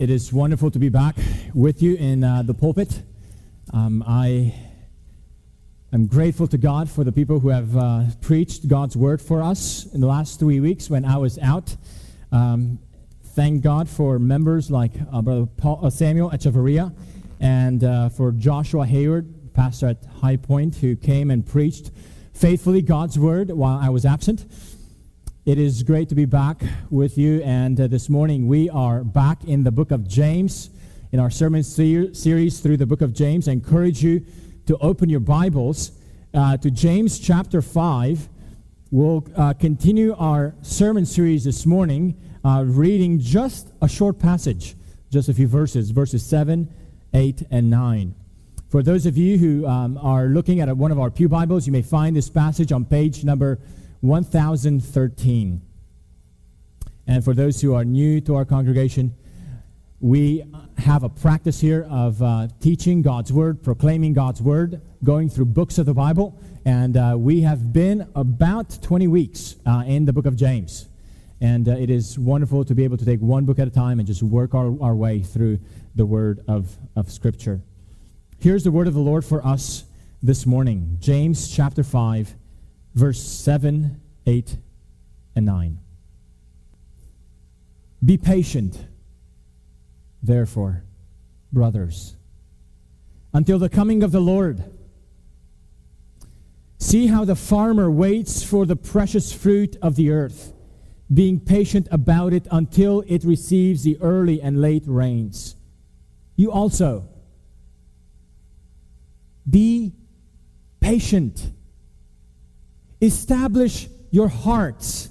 It is wonderful to be back with you in uh, the pulpit. Um, I am grateful to God for the people who have uh, preached God's word for us in the last three weeks when I was out. Um, thank God for members like uh, Brother Paul, uh, Samuel Echeverria and uh, for Joshua Hayward, pastor at High Point, who came and preached faithfully God's word while I was absent. It is great to be back with you. And uh, this morning we are back in the book of James in our sermon ser- series through the book of James. I encourage you to open your Bibles uh, to James chapter 5. We'll uh, continue our sermon series this morning, uh, reading just a short passage, just a few verses, verses 7, 8, and 9. For those of you who um, are looking at one of our Pew Bibles, you may find this passage on page number 1013. And for those who are new to our congregation, we have a practice here of uh, teaching God's Word, proclaiming God's Word, going through books of the Bible. And uh, we have been about 20 weeks uh, in the book of James. And uh, it is wonderful to be able to take one book at a time and just work our, our way through the Word of, of Scripture. Here's the Word of the Lord for us this morning James chapter 5 verse 7, 8, and 9. Be patient, therefore, brothers, until the coming of the Lord. See how the farmer waits for the precious fruit of the earth, being patient about it until it receives the early and late rains. You also be patient Establish your hearts,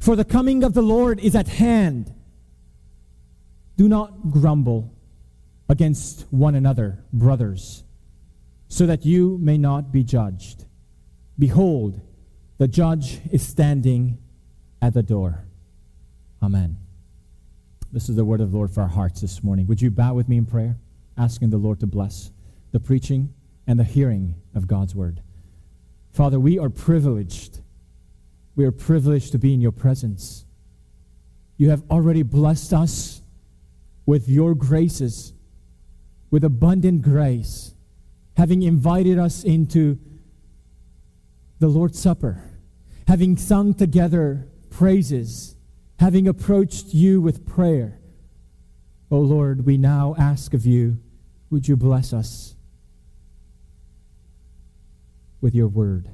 for the coming of the Lord is at hand. Do not grumble against one another, brothers, so that you may not be judged. Behold, the judge is standing at the door. Amen. This is the word of the Lord for our hearts this morning. Would you bow with me in prayer, asking the Lord to bless the preaching and the hearing of God's word? Father, we are privileged. We are privileged to be in your presence. You have already blessed us with your graces, with abundant grace, having invited us into the Lord's Supper, having sung together praises, having approached you with prayer. O oh Lord, we now ask of you, would you bless us? With your word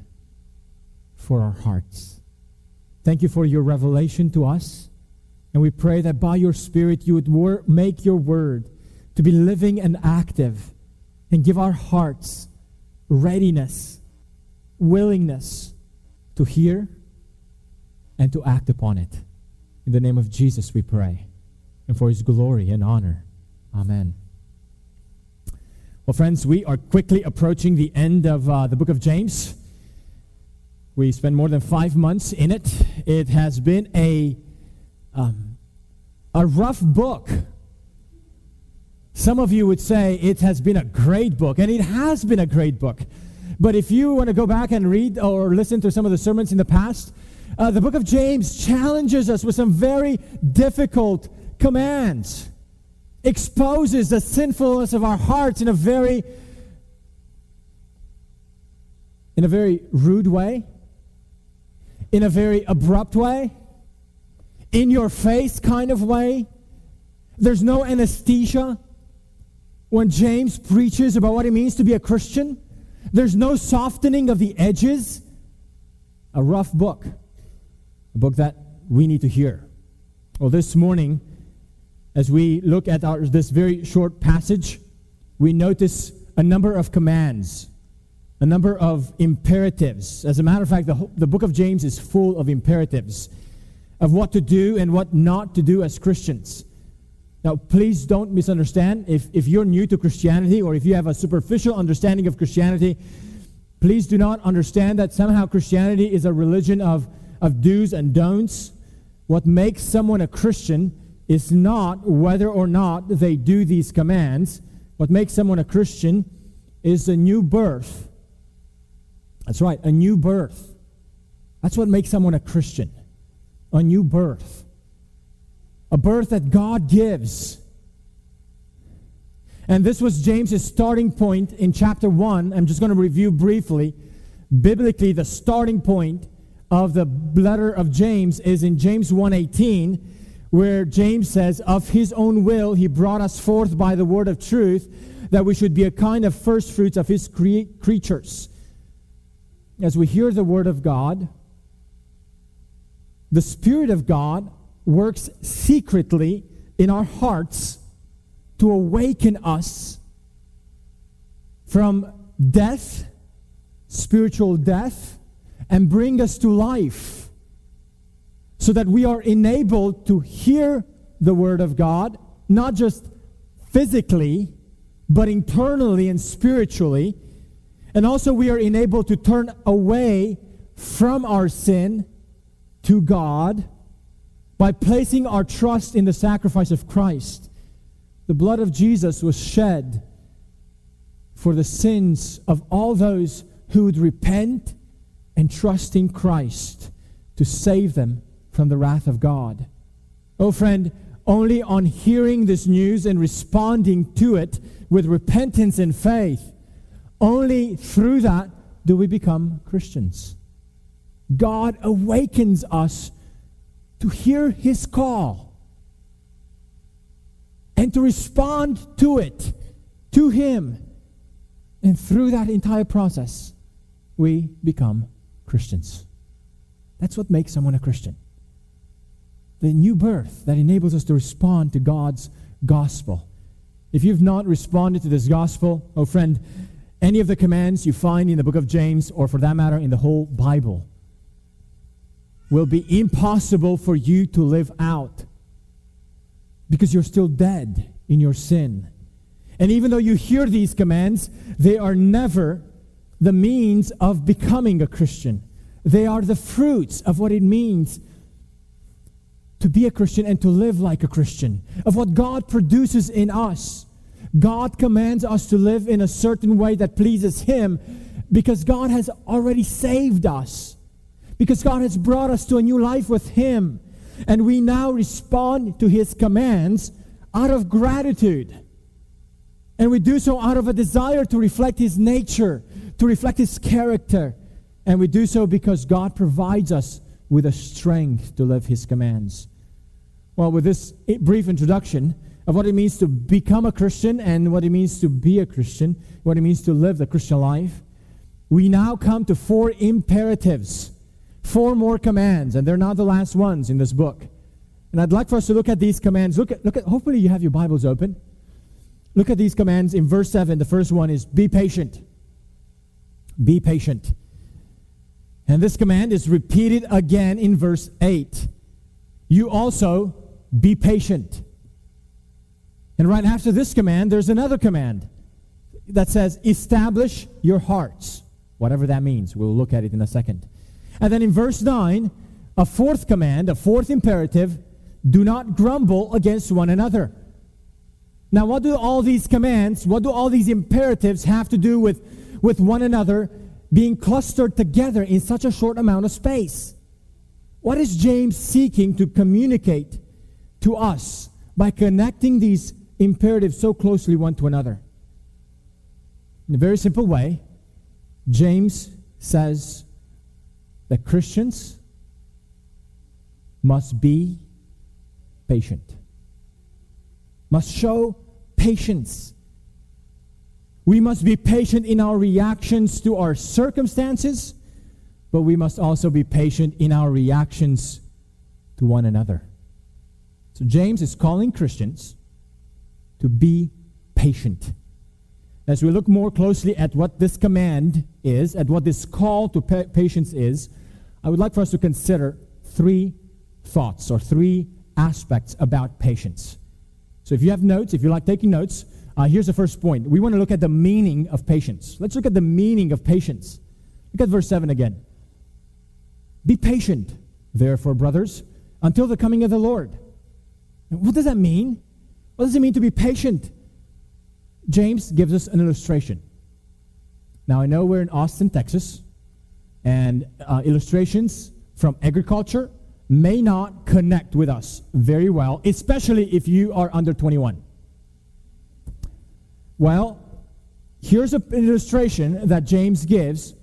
for our hearts. Thank you for your revelation to us. And we pray that by your Spirit you would wor- make your word to be living and active and give our hearts readiness, willingness to hear and to act upon it. In the name of Jesus we pray. And for his glory and honor. Amen. Well, friends, we are quickly approaching the end of uh, the book of James. We spent more than five months in it. It has been a, um, a rough book. Some of you would say it has been a great book, and it has been a great book. But if you want to go back and read or listen to some of the sermons in the past, uh, the book of James challenges us with some very difficult commands exposes the sinfulness of our hearts in a very in a very rude way, in a very abrupt way, in your face kind of way. There's no anesthesia when James preaches about what it means to be a Christian. There's no softening of the edges. A rough book, a book that we need to hear. Well, this morning, as we look at our, this very short passage, we notice a number of commands, a number of imperatives. As a matter of fact, the, the book of James is full of imperatives of what to do and what not to do as Christians. Now, please don't misunderstand. If, if you're new to Christianity or if you have a superficial understanding of Christianity, please do not understand that somehow Christianity is a religion of, of do's and don'ts. What makes someone a Christian is not whether or not they do these commands. What makes someone a Christian is a new birth. That's right, a new birth. That's what makes someone a Christian. A new birth. A birth that God gives And this was James's starting point in chapter 1. I'm just going to review briefly. Biblically, the starting point of the letter of James is in James 1:18, where James says, "Of his own will he brought us forth by the word of truth, that we should be a kind of first fruits of his cre- creatures." As we hear the word of God, the spirit of God works secretly in our hearts to awaken us from death, spiritual death, and bring us to life so that we are enabled to hear the Word of God, not just physically, but internally and spiritually. And also, we are enabled to turn away from our sin to God by placing our trust in the sacrifice of Christ. The blood of Jesus was shed for the sins of all those who would repent and trust in Christ to save them from the wrath of God. Oh, friend, only on hearing this news and responding to it with repentance and faith, only through that do we become Christians. God awakens us to hear his call and to respond to it, to Him. And through that entire process, we become Christians. That's what makes someone a Christian. The new birth that enables us to respond to God's gospel. If you've not responded to this gospel, oh friend, any of the commands you find in the book of James, or for that matter, in the whole Bible, will be impossible for you to live out because you're still dead in your sin. And even though you hear these commands, they are never the means of becoming a Christian. They are the fruits of what it means to be a Christian and to live like a Christian, of what God produces in us. God commands us to live in a certain way that pleases Him because God has already saved us, because God has brought us to a new life with Him. And we now respond to his commands out of gratitude. And we do so out of a desire to reflect his nature, to reflect his character. And we do so because God provides us with a strength to live his commands. Well, with this brief introduction of what it means to become a Christian and what it means to be a Christian, what it means to live the Christian life, we now come to four imperatives four more commands, and they're not the last ones in this book. And I'd like for us to look at these commands. Look at, look at, hopefully you have your Bibles open. Look at these commands in verse 7. The first one is be patient. Be patient. And this command is repeated again in verse 8. You also be patient. And right after this command, there's another command that says, establish your hearts. Whatever that means. We'll look at it in a second. And then in verse 9, a fourth command, a fourth imperative do not grumble against one another. Now, what do all these commands, what do all these imperatives have to do with, with one another being clustered together in such a short amount of space? What is James seeking to communicate to us by connecting these imperatives so closely one to another? In a very simple way, James says that Christians must be patient, must show patience. We must be patient in our reactions to our circumstances, but we must also be patient in our reactions to one another. So, James is calling Christians to be patient. As we look more closely at what this command is, at what this call to pa- patience is, I would like for us to consider three thoughts or three aspects about patience. So if you have notes, if you like taking notes, uh, here's the first point. We want to look at the meaning of patience. Let's look at the meaning of patience. Look at verse 7 again. Be patient, therefore, brothers, until the coming of the Lord. What does that mean? What does it mean to be patient? James gives us an illustration. Now, I know we're in Austin, Texas, and uh, illustrations from agriculture may not connect with us very well, especially if you are under 21. Well, here's an illustration that James gives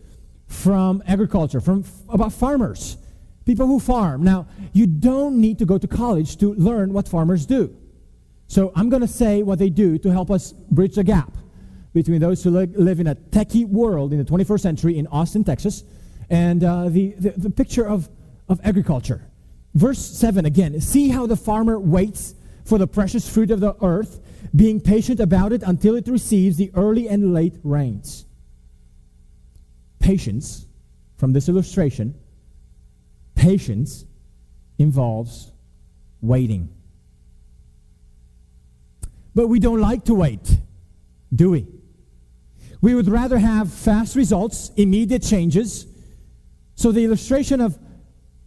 from agriculture, from about farmers, people who farm. Now, you don't need to go to college to learn what farmers do. So I'm going to say what they do to help us bridge the gap between those who li- live in a techie world in the 21st century in Austin, Texas, and uh, the, the, the picture of, of agriculture. Verse 7 again see how the farmer waits for the precious fruit of the earth, being patient about it until it receives the early and late rains. Patience, from this illustration, patience involves waiting. But we don't like to wait, do we? We would rather have fast results, immediate changes. So the illustration of,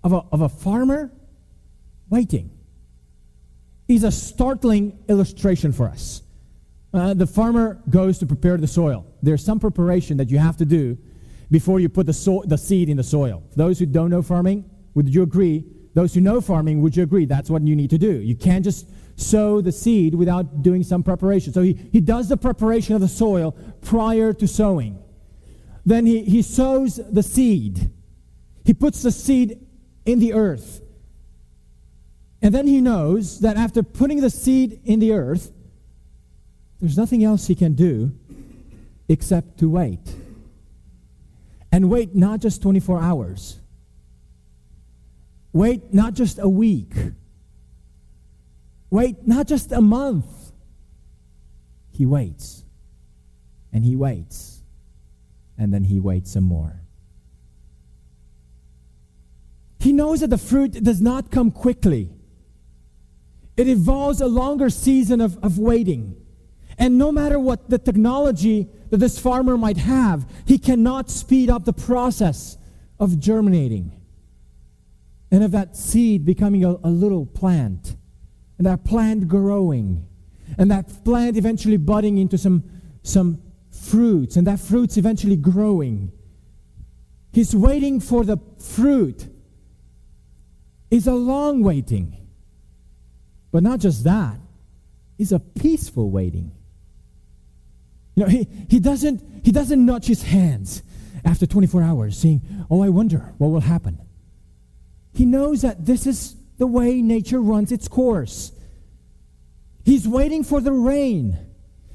of, a, of a farmer waiting is a startling illustration for us. Uh, the farmer goes to prepare the soil. There's some preparation that you have to do before you put the, so- the seed in the soil. For those who don't know farming, would you agree? Those who know farming, would you agree? That's what you need to do. You can't just sow the seed without doing some preparation. So he, he does the preparation of the soil prior to sowing. Then he, he sows the seed. He puts the seed in the earth. And then he knows that after putting the seed in the earth, there's nothing else he can do except to wait. And wait not just 24 hours, wait not just a week, wait not just a month. He waits, and he waits, and then he waits some more. He knows that the fruit does not come quickly. It involves a longer season of, of waiting. And no matter what the technology that this farmer might have, he cannot speed up the process of germinating and of that seed becoming a, a little plant, and that plant growing, and that plant eventually budding into some, some fruits, and that fruits eventually growing. He's waiting for the fruit. It's a long waiting. But not just that, it's a peaceful waiting. You know, he, he, doesn't, he doesn't nudge his hands after 24 hours saying, Oh, I wonder what will happen. He knows that this is the way nature runs its course. He's waiting for the rain.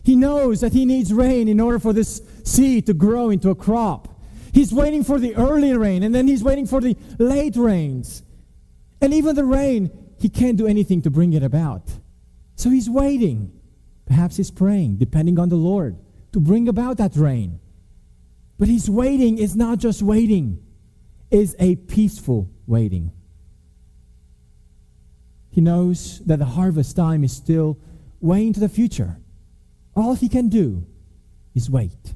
He knows that he needs rain in order for this seed to grow into a crop. He's waiting for the early rain, and then he's waiting for the late rains. And even the rain, he can't do anything to bring it about. So he's waiting. Perhaps he's praying, depending on the Lord, to bring about that rain. But his waiting is not just waiting, is a peaceful waiting. He knows that the harvest time is still way into the future. All he can do is wait.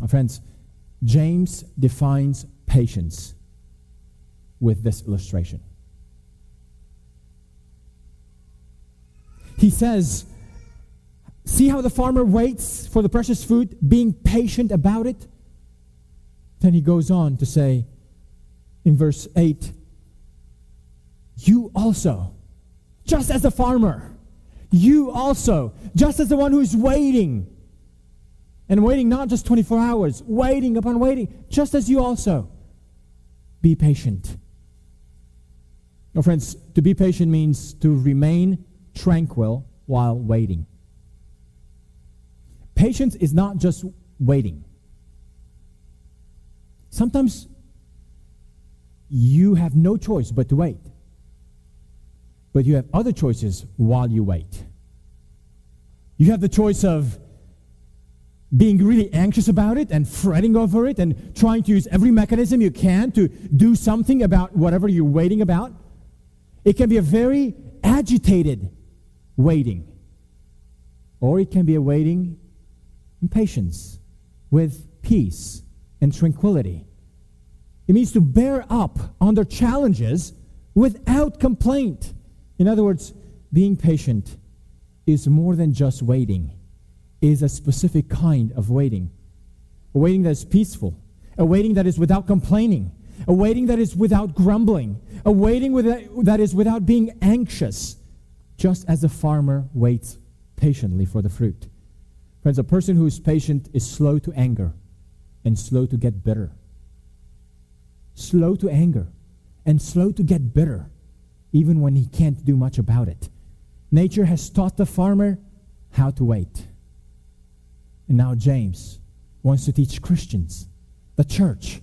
My friends, James defines patience with this illustration. He says, See how the farmer waits for the precious food, being patient about it? Then he goes on to say in verse 8, You also, just as the farmer, you also, just as the one who's waiting, and waiting not just 24 hours, waiting upon waiting, just as you also, be patient. Now, friends, to be patient means to remain tranquil while waiting. Patience is not just waiting. Sometimes you have no choice but to wait. But you have other choices while you wait. You have the choice of being really anxious about it and fretting over it and trying to use every mechanism you can to do something about whatever you're waiting about. It can be a very agitated waiting. Or it can be a waiting in patience with peace and tranquility. It means to bear up under challenges without complaint. In other words, being patient is more than just waiting, it is a specific kind of waiting. A waiting that is peaceful, a waiting that is without complaining, a waiting that is without grumbling, a waiting that is without being anxious, just as the farmer waits patiently for the fruit. Friends, a person who is patient is slow to anger and slow to get bitter. Slow to anger and slow to get bitter, even when he can't do much about it. Nature has taught the farmer how to wait. And now James wants to teach Christians, the church,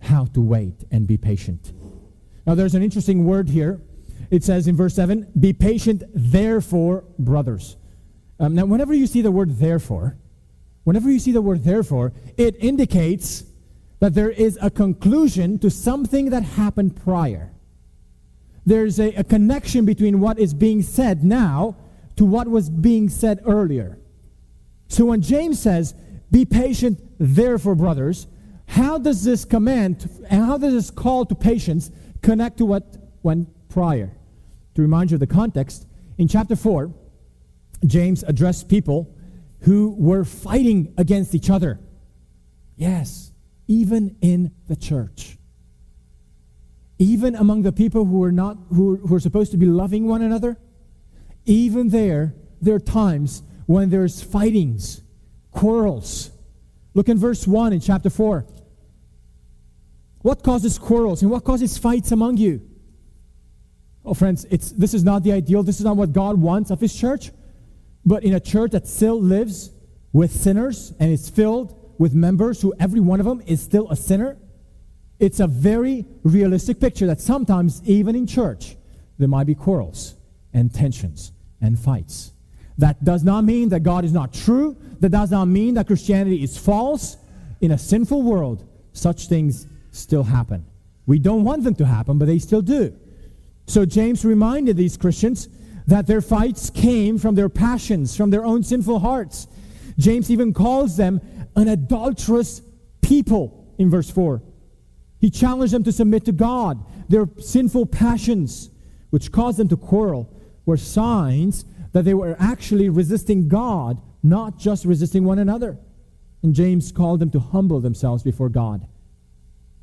how to wait and be patient. Now, there's an interesting word here. It says in verse 7 Be patient, therefore, brothers. Um, now, whenever you see the word therefore, whenever you see the word therefore, it indicates that there is a conclusion to something that happened prior. There's a, a connection between what is being said now to what was being said earlier. So when James says, Be patient, therefore, brothers, how does this command and how does this call to patience connect to what went prior? To remind you of the context, in chapter 4, James addressed people who were fighting against each other. Yes, even in the church. Even among the people who are not who, who are supposed to be loving one another, even there, there are times when there's fightings, quarrels. Look in verse 1 in chapter 4. What causes quarrels and what causes fights among you? Oh, friends, it's, this is not the ideal. This is not what God wants of His church. But in a church that still lives with sinners and is filled with members who every one of them is still a sinner, it's a very realistic picture that sometimes, even in church, there might be quarrels and tensions and fights. That does not mean that God is not true. That does not mean that Christianity is false. In a sinful world, such things still happen. We don't want them to happen, but they still do. So James reminded these Christians that their fights came from their passions, from their own sinful hearts. James even calls them an adulterous people in verse 4. He challenged them to submit to God. Their sinful passions, which caused them to quarrel, were signs that they were actually resisting God, not just resisting one another. And James called them to humble themselves before God.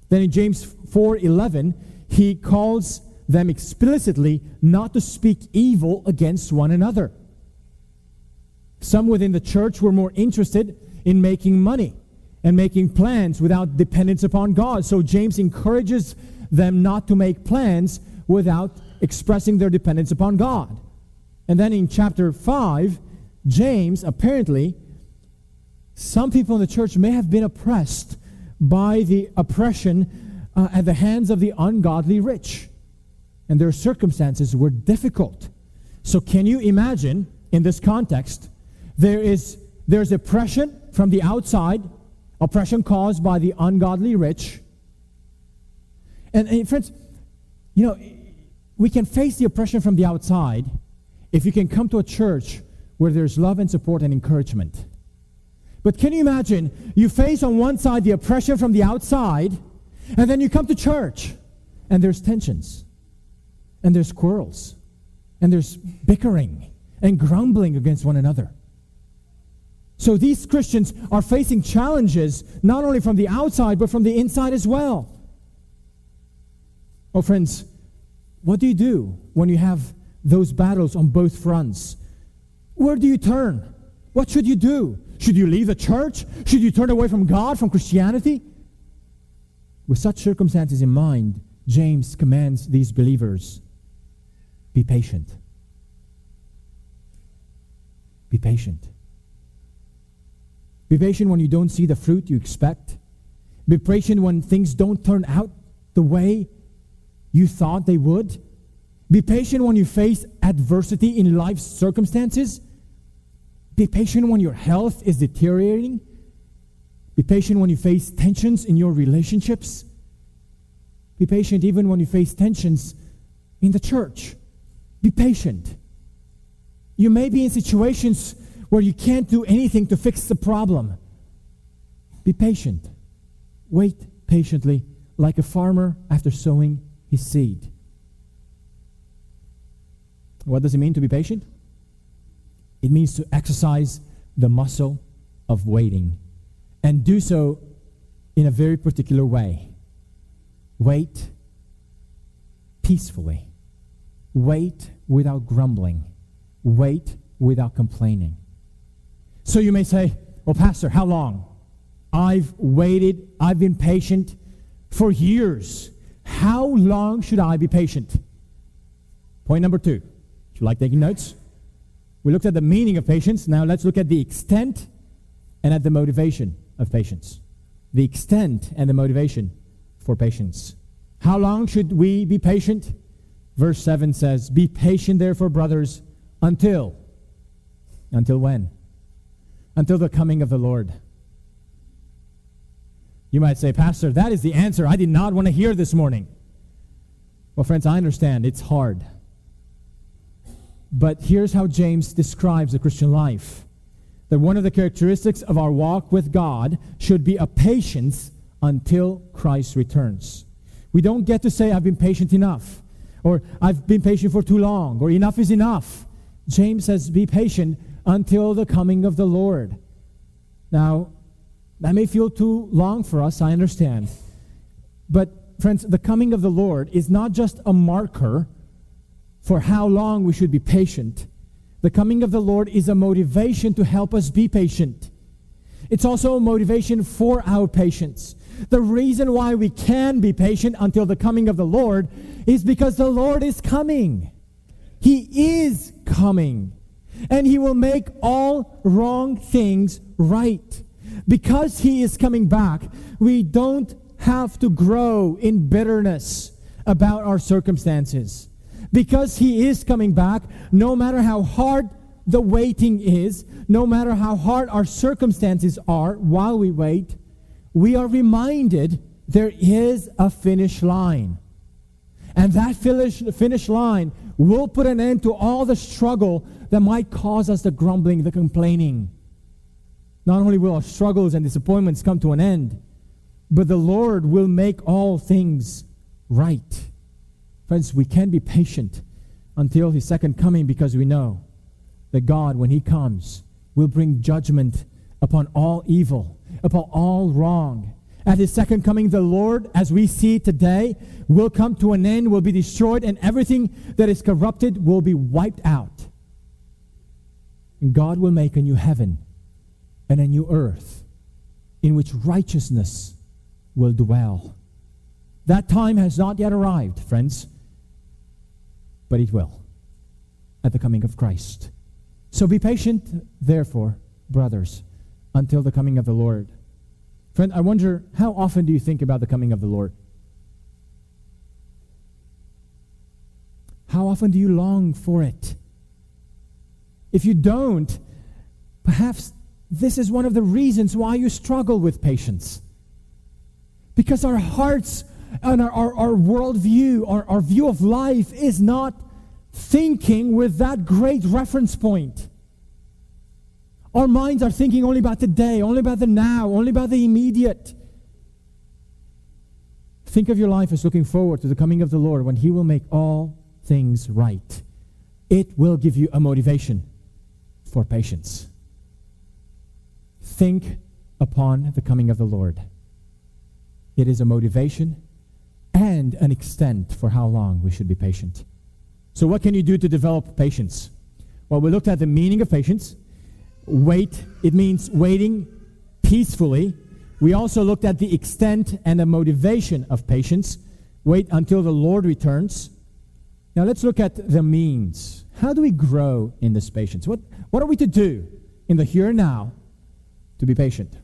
Then in James 4:11, he calls them explicitly not to speak evil against one another. Some within the church were more interested in making money and making plans without dependence upon God. So James encourages them not to make plans without expressing their dependence upon God. And then in chapter 5, James apparently, some people in the church may have been oppressed by the oppression uh, at the hands of the ungodly rich and their circumstances were difficult. So, can you imagine in this context, there is there's oppression from the outside, oppression caused by the ungodly rich. And, and friends, you know, we can face the oppression from the outside if you can come to a church where there's love and support and encouragement. But can you imagine you face on one side the oppression from the outside, and then you come to church and there's tensions? And there's quarrels, and there's bickering and grumbling against one another. So these Christians are facing challenges not only from the outside, but from the inside as well. Oh, friends, what do you do when you have those battles on both fronts? Where do you turn? What should you do? Should you leave the church? Should you turn away from God, from Christianity? With such circumstances in mind, James commands these believers be patient. Be patient. Be patient when you don't see the fruit you expect. Be patient when things don't turn out the way you thought they would. Be patient when you face adversity in life's circumstances. Be patient when your health is deteriorating. Be patient when you face tensions in your relationships. Be patient even when you face tensions in the church. Be patient. You may be in situations where you can't do anything to fix the problem. Be patient. Wait patiently, like a farmer after sowing his seed. What does it mean to be patient? It means to exercise the muscle of waiting and do so in a very particular way. Wait peacefully. Wait without grumbling. Wait without complaining. So you may say, Well, Pastor, how long? I've waited, I've been patient for years. How long should I be patient? Point number two. If you like taking notes, we looked at the meaning of patience. Now let's look at the extent and at the motivation of patience. The extent and the motivation for patience. How long should we be patient? Verse 7 says, Be patient, therefore, brothers, until. Until when? Until the coming of the Lord. You might say, Pastor, that is the answer I did not want to hear this morning. Well, friends, I understand it's hard. But here's how James describes the Christian life that one of the characteristics of our walk with God should be a patience until Christ returns. We don't get to say, I've been patient enough, or I've been patient for too long, or enough is enough. James says, Be patient until the coming of the Lord. Now, that may feel too long for us, I understand. But, friends, the coming of the Lord is not just a marker for how long we should be patient. The coming of the Lord is a motivation to help us be patient. It's also a motivation for our patience. The reason why we can be patient until the coming of the Lord is because the Lord is coming. He is coming. And He will make all wrong things right. Because He is coming back, we don't have to grow in bitterness about our circumstances because he is coming back, no matter how hard the waiting is, no matter how hard our circumstances are while we wait, we are reminded there is a finish line. And that finish, finish line will put an end to all the struggle that might cause us the grumbling, the complaining. Not only will our struggles and disappointments come to an end, but the Lord will make all things right. Friends, we can be patient until his second coming because we know that God, when he comes, will bring judgment upon all evil, upon all wrong. At his second coming, the Lord, as we see today, will come to an end, will be destroyed, and everything that is corrupted will be wiped out. And God will make a new heaven and a new earth in which righteousness will dwell. That time has not yet arrived, friends but it will at the coming of Christ. So be patient, therefore, brothers, until the coming of the Lord. Friend, I wonder how often do you think about the coming of the Lord? How often do you long for it? If you don't, perhaps this is one of the reasons why you struggle with patience. Because our hearts and our, our, our worldview, our, our view of life is not thinking with that great reference point. Our minds are thinking only about today, only about the now, only about the immediate. Think of your life as looking forward to the coming of the Lord when He will make all things right. It will give you a motivation for patience. Think upon the coming of the Lord. It is a motivation and an extent for how long we should be patient. So, what can you do to develop patience? Well, we looked at the meaning of patience. Wait, it means waiting peacefully. We also looked at the extent and the motivation of patience. Wait until the Lord returns. Now, let's look at the means. How do we grow in this patience? What, what are we to do in the here and now to be patient?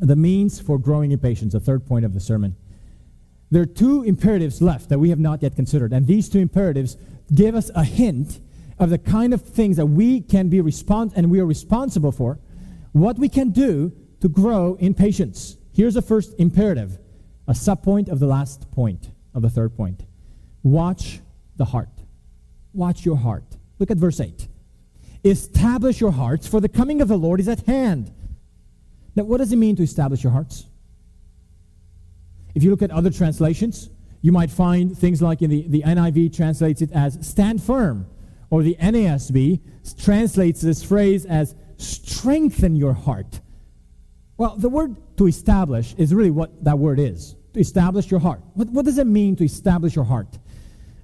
The means for growing in patience, the third point of the sermon there are two imperatives left that we have not yet considered. And these two imperatives give us a hint of the kind of things that we can be respons- and we are responsible for, what we can do to grow in patience. Here's the first imperative, a subpoint of the last point, of the third point. Watch the heart. Watch your heart. Look at verse 8. Establish your hearts, for the coming of the Lord is at hand. Now, what does it mean to establish your hearts? If you look at other translations, you might find things like in the, the NIV translates it as stand firm, or the NASB translates this phrase as strengthen your heart. Well, the word to establish is really what that word is to establish your heart. What, what does it mean to establish your heart?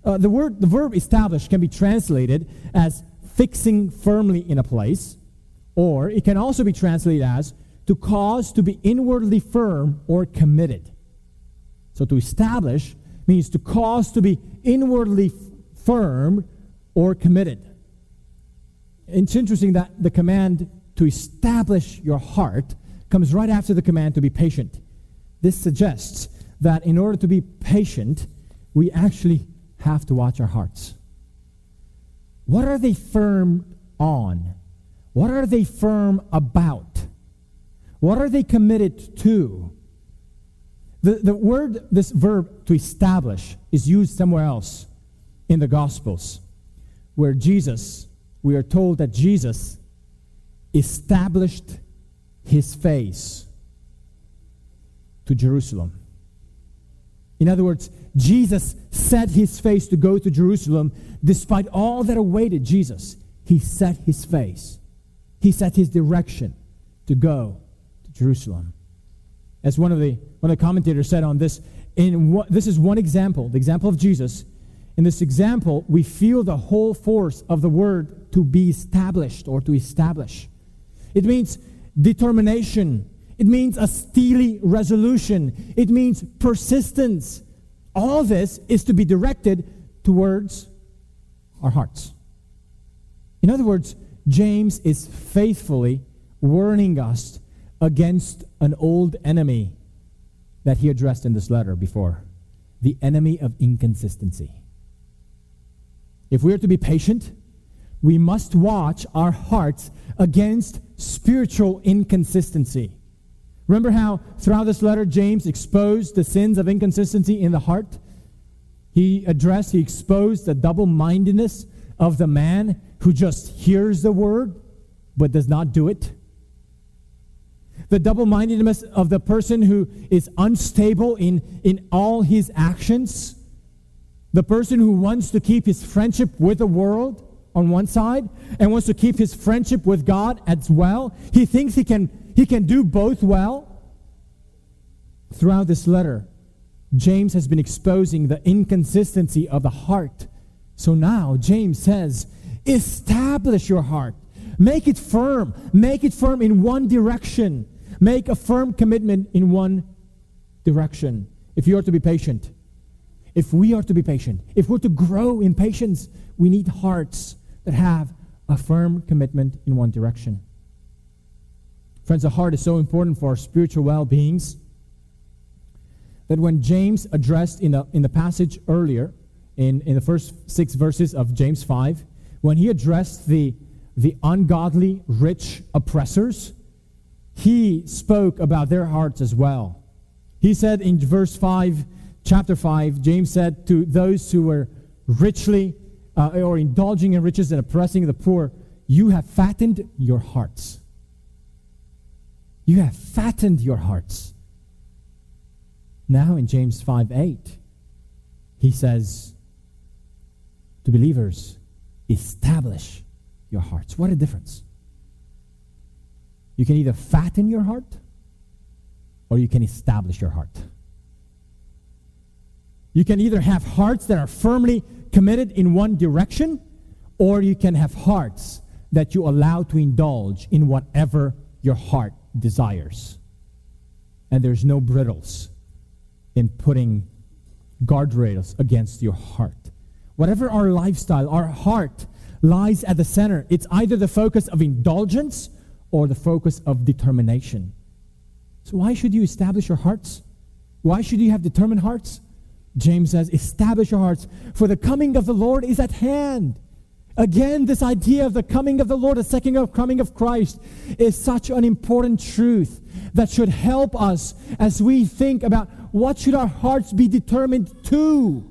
Uh, the word, the verb establish can be translated as fixing firmly in a place, or it can also be translated as to cause to be inwardly firm or committed. So to establish means to cause to be inwardly f- firm or committed. It's interesting that the command to establish your heart comes right after the command to be patient. This suggests that in order to be patient, we actually have to watch our hearts. What are they firm on? What are they firm about? What are they committed to? The, the word, this verb to establish, is used somewhere else in the Gospels, where Jesus, we are told that Jesus established his face to Jerusalem. In other words, Jesus set his face to go to Jerusalem despite all that awaited Jesus. He set his face, he set his direction to go to Jerusalem. As one of the, one of the commentators said on this, in what, this is one example, the example of Jesus. In this example, we feel the whole force of the word to be established or to establish. It means determination, it means a steely resolution. It means persistence. All this is to be directed towards our hearts. In other words, James is faithfully warning us against an old enemy that he addressed in this letter before the enemy of inconsistency. If we are to be patient, we must watch our hearts against spiritual inconsistency. Remember how throughout this letter, James exposed the sins of inconsistency in the heart? He addressed, he exposed the double mindedness of the man who just hears the word but does not do it. The double mindedness of the person who is unstable in, in all his actions. The person who wants to keep his friendship with the world on one side and wants to keep his friendship with God as well. He thinks he can he can do both well. Throughout this letter, James has been exposing the inconsistency of the heart. So now James says, establish your heart. Make it firm. Make it firm in one direction. Make a firm commitment in one direction. If you are to be patient, if we are to be patient, if we're to grow in patience, we need hearts that have a firm commitment in one direction. Friends, the heart is so important for our spiritual well beings that when James addressed in the, in the passage earlier, in, in the first six verses of James 5, when he addressed the, the ungodly, rich oppressors, he spoke about their hearts as well. He said in verse 5, chapter 5, James said to those who were richly uh, or indulging in riches and oppressing the poor, You have fattened your hearts. You have fattened your hearts. Now in James 5 8, he says to believers, establish your hearts. What a difference. You can either fatten your heart or you can establish your heart. You can either have hearts that are firmly committed in one direction or you can have hearts that you allow to indulge in whatever your heart desires. And there's no brittles in putting guardrails against your heart. Whatever our lifestyle, our heart lies at the center. It's either the focus of indulgence or the focus of determination. So, why should you establish your hearts? Why should you have determined hearts? James says, Establish your hearts, for the coming of the Lord is at hand. Again, this idea of the coming of the Lord, the second coming of Christ, is such an important truth that should help us as we think about what should our hearts be determined to.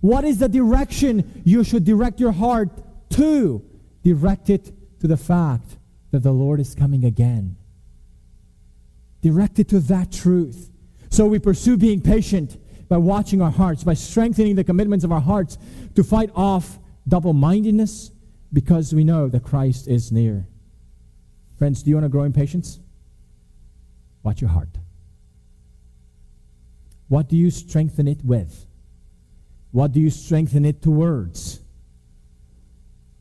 What is the direction you should direct your heart to? Direct it to the fact that the Lord is coming again. Direct it to that truth. So we pursue being patient by watching our hearts, by strengthening the commitments of our hearts to fight off double mindedness because we know that Christ is near. Friends, do you want to grow in patience? Watch your heart. What do you strengthen it with? What do you strengthen it towards?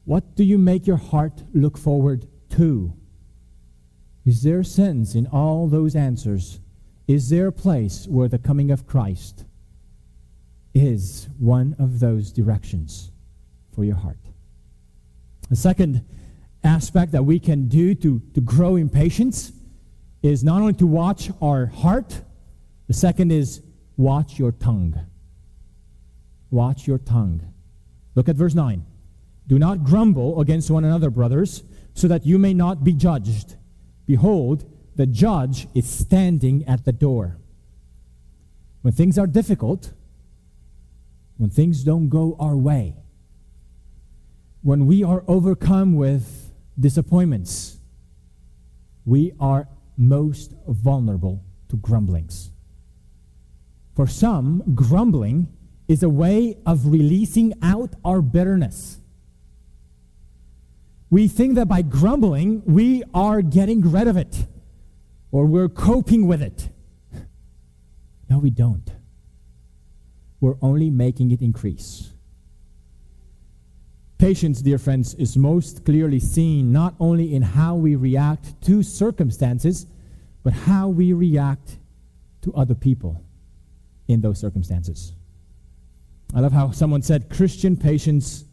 What do you make your heart look forward to? Is there sense in all those answers? Is there a place where the coming of Christ is one of those directions for your heart? The second aspect that we can do to, to grow in patience is not only to watch our heart, the second is watch your tongue. Watch your tongue. Look at verse 9. Do not grumble against one another, brothers, so that you may not be judged. Behold, the judge is standing at the door. When things are difficult, when things don't go our way, when we are overcome with disappointments, we are most vulnerable to grumblings. For some, grumbling is a way of releasing out our bitterness. We think that by grumbling, we are getting rid of it or we're coping with it. No, we don't. We're only making it increase. Patience, dear friends, is most clearly seen not only in how we react to circumstances, but how we react to other people in those circumstances. I love how someone said Christian patience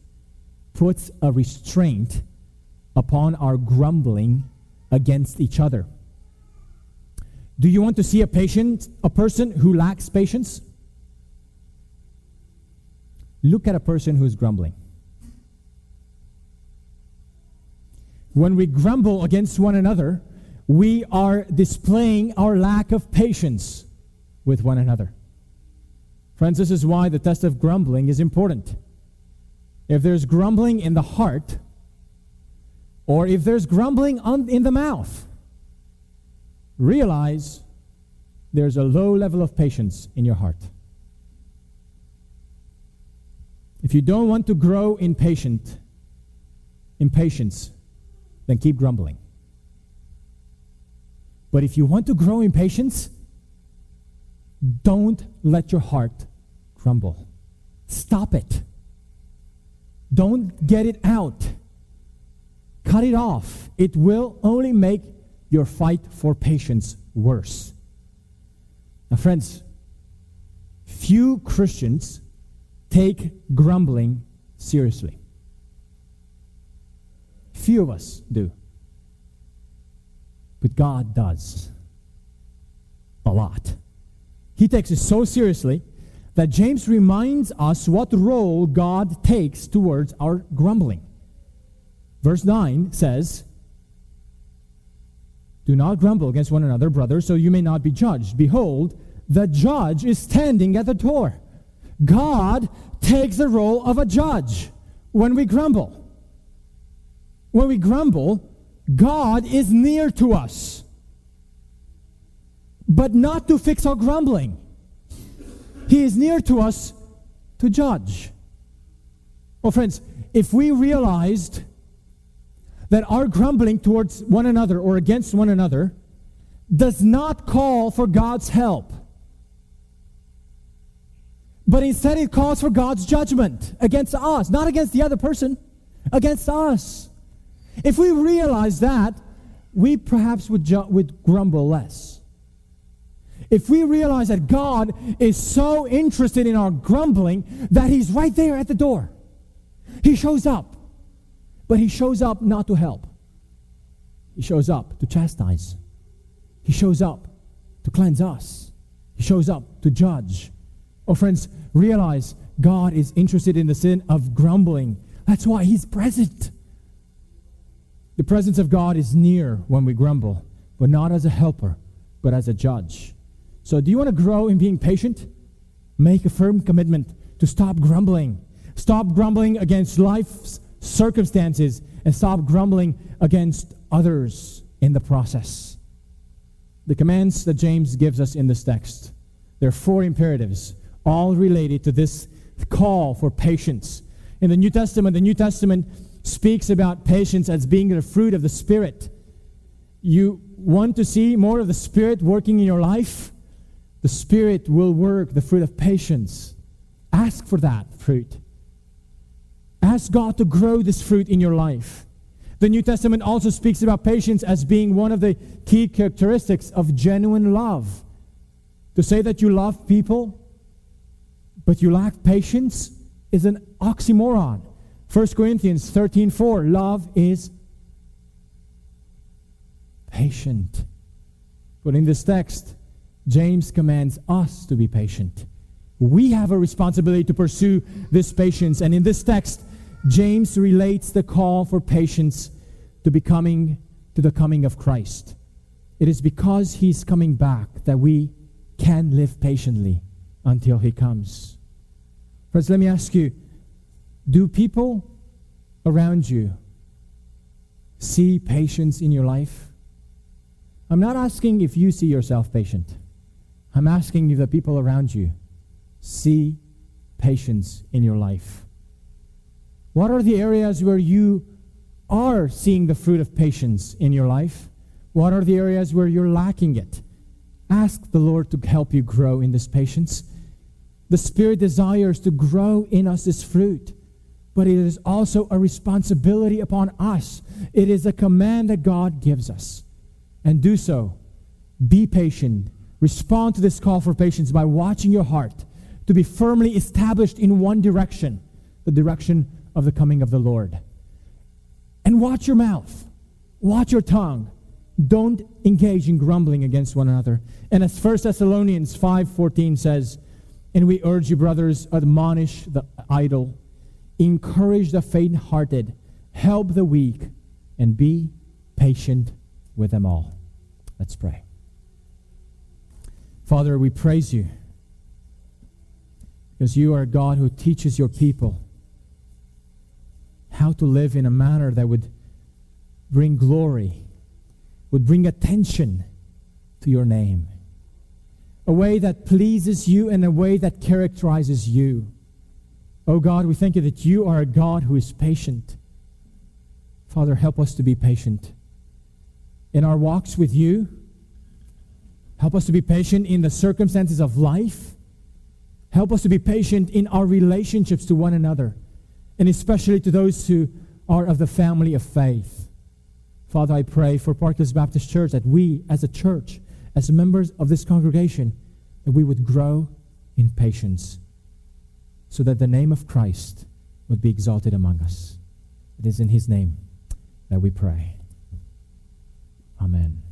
puts a restraint upon our grumbling against each other. Do you want to see a patient, a person who lacks patience? Look at a person who's grumbling. When we grumble against one another, we are displaying our lack of patience with one another. Friends, this is why the test of grumbling is important. If there's grumbling in the heart, or if there's grumbling on, in the mouth, realize there's a low level of patience in your heart. If you don't want to grow in patient, in patience, then keep grumbling. But if you want to grow in patience, don't let your heart grumble. Stop it. Don't get it out. Cut it off. It will only make your fight for patience worse. Now, friends, few Christians take grumbling seriously. Few of us do. But God does. A lot. He takes it so seriously that James reminds us what role God takes towards our grumbling. Verse 9 says, Do not grumble against one another, brothers, so you may not be judged. Behold, the judge is standing at the door. God takes the role of a judge when we grumble. When we grumble, God is near to us, but not to fix our grumbling. He is near to us to judge. Well, friends, if we realized that our grumbling towards one another or against one another does not call for God's help, but instead it calls for God's judgment against us, not against the other person, against us. If we realize that, we perhaps would, ju- would grumble less. If we realize that God is so interested in our grumbling that He's right there at the door, He shows up. But He shows up not to help, He shows up to chastise, He shows up to cleanse us, He shows up to judge. Oh, friends, realize God is interested in the sin of grumbling. That's why He's present. The presence of God is near when we grumble, but not as a helper, but as a judge. So, do you want to grow in being patient? Make a firm commitment to stop grumbling. Stop grumbling against life's circumstances and stop grumbling against others in the process. The commands that James gives us in this text, there are four imperatives, all related to this call for patience. In the New Testament, the New Testament speaks about patience as being the fruit of the Spirit. You want to see more of the Spirit working in your life? The Spirit will work the fruit of patience. Ask for that fruit Ask God to grow this fruit in your life. The New Testament also speaks about patience as being one of the key characteristics of genuine love. To say that you love people, but you lack patience, is an oxymoron. 1 Corinthians 13 4, love is patient. But in this text, James commands us to be patient. We have a responsibility to pursue this patience. And in this text, James relates the call for patience to becoming to the coming of Christ. It is because he's coming back that we can live patiently until he comes. Friends, let me ask you do people around you see patience in your life? I'm not asking if you see yourself patient. I'm asking if the people around you see patience in your life. What are the areas where you are seeing the fruit of patience in your life? What are the areas where you're lacking it? Ask the Lord to help you grow in this patience. The Spirit desires to grow in us this fruit, but it is also a responsibility upon us. It is a command that God gives us. And do so. Be patient. Respond to this call for patience by watching your heart to be firmly established in one direction the direction of the coming of the Lord. And watch your mouth, watch your tongue. Don't engage in grumbling against one another. And as 1 Thessalonians 5:14 says, and we urge you brothers admonish the idle, encourage the faint-hearted, help the weak, and be patient with them all. Let's pray. Father, we praise you because you are a God who teaches your people how to live in a manner that would bring glory, would bring attention to your name. A way that pleases you and a way that characterizes you. Oh God, we thank you that you are a God who is patient. Father, help us to be patient in our walks with you. Help us to be patient in the circumstances of life. Help us to be patient in our relationships to one another and especially to those who are of the family of faith. Father, I pray for Parkless Baptist Church that we, as a church, as members of this congregation, that we would grow in patience so that the name of Christ would be exalted among us. It is in his name that we pray. Amen.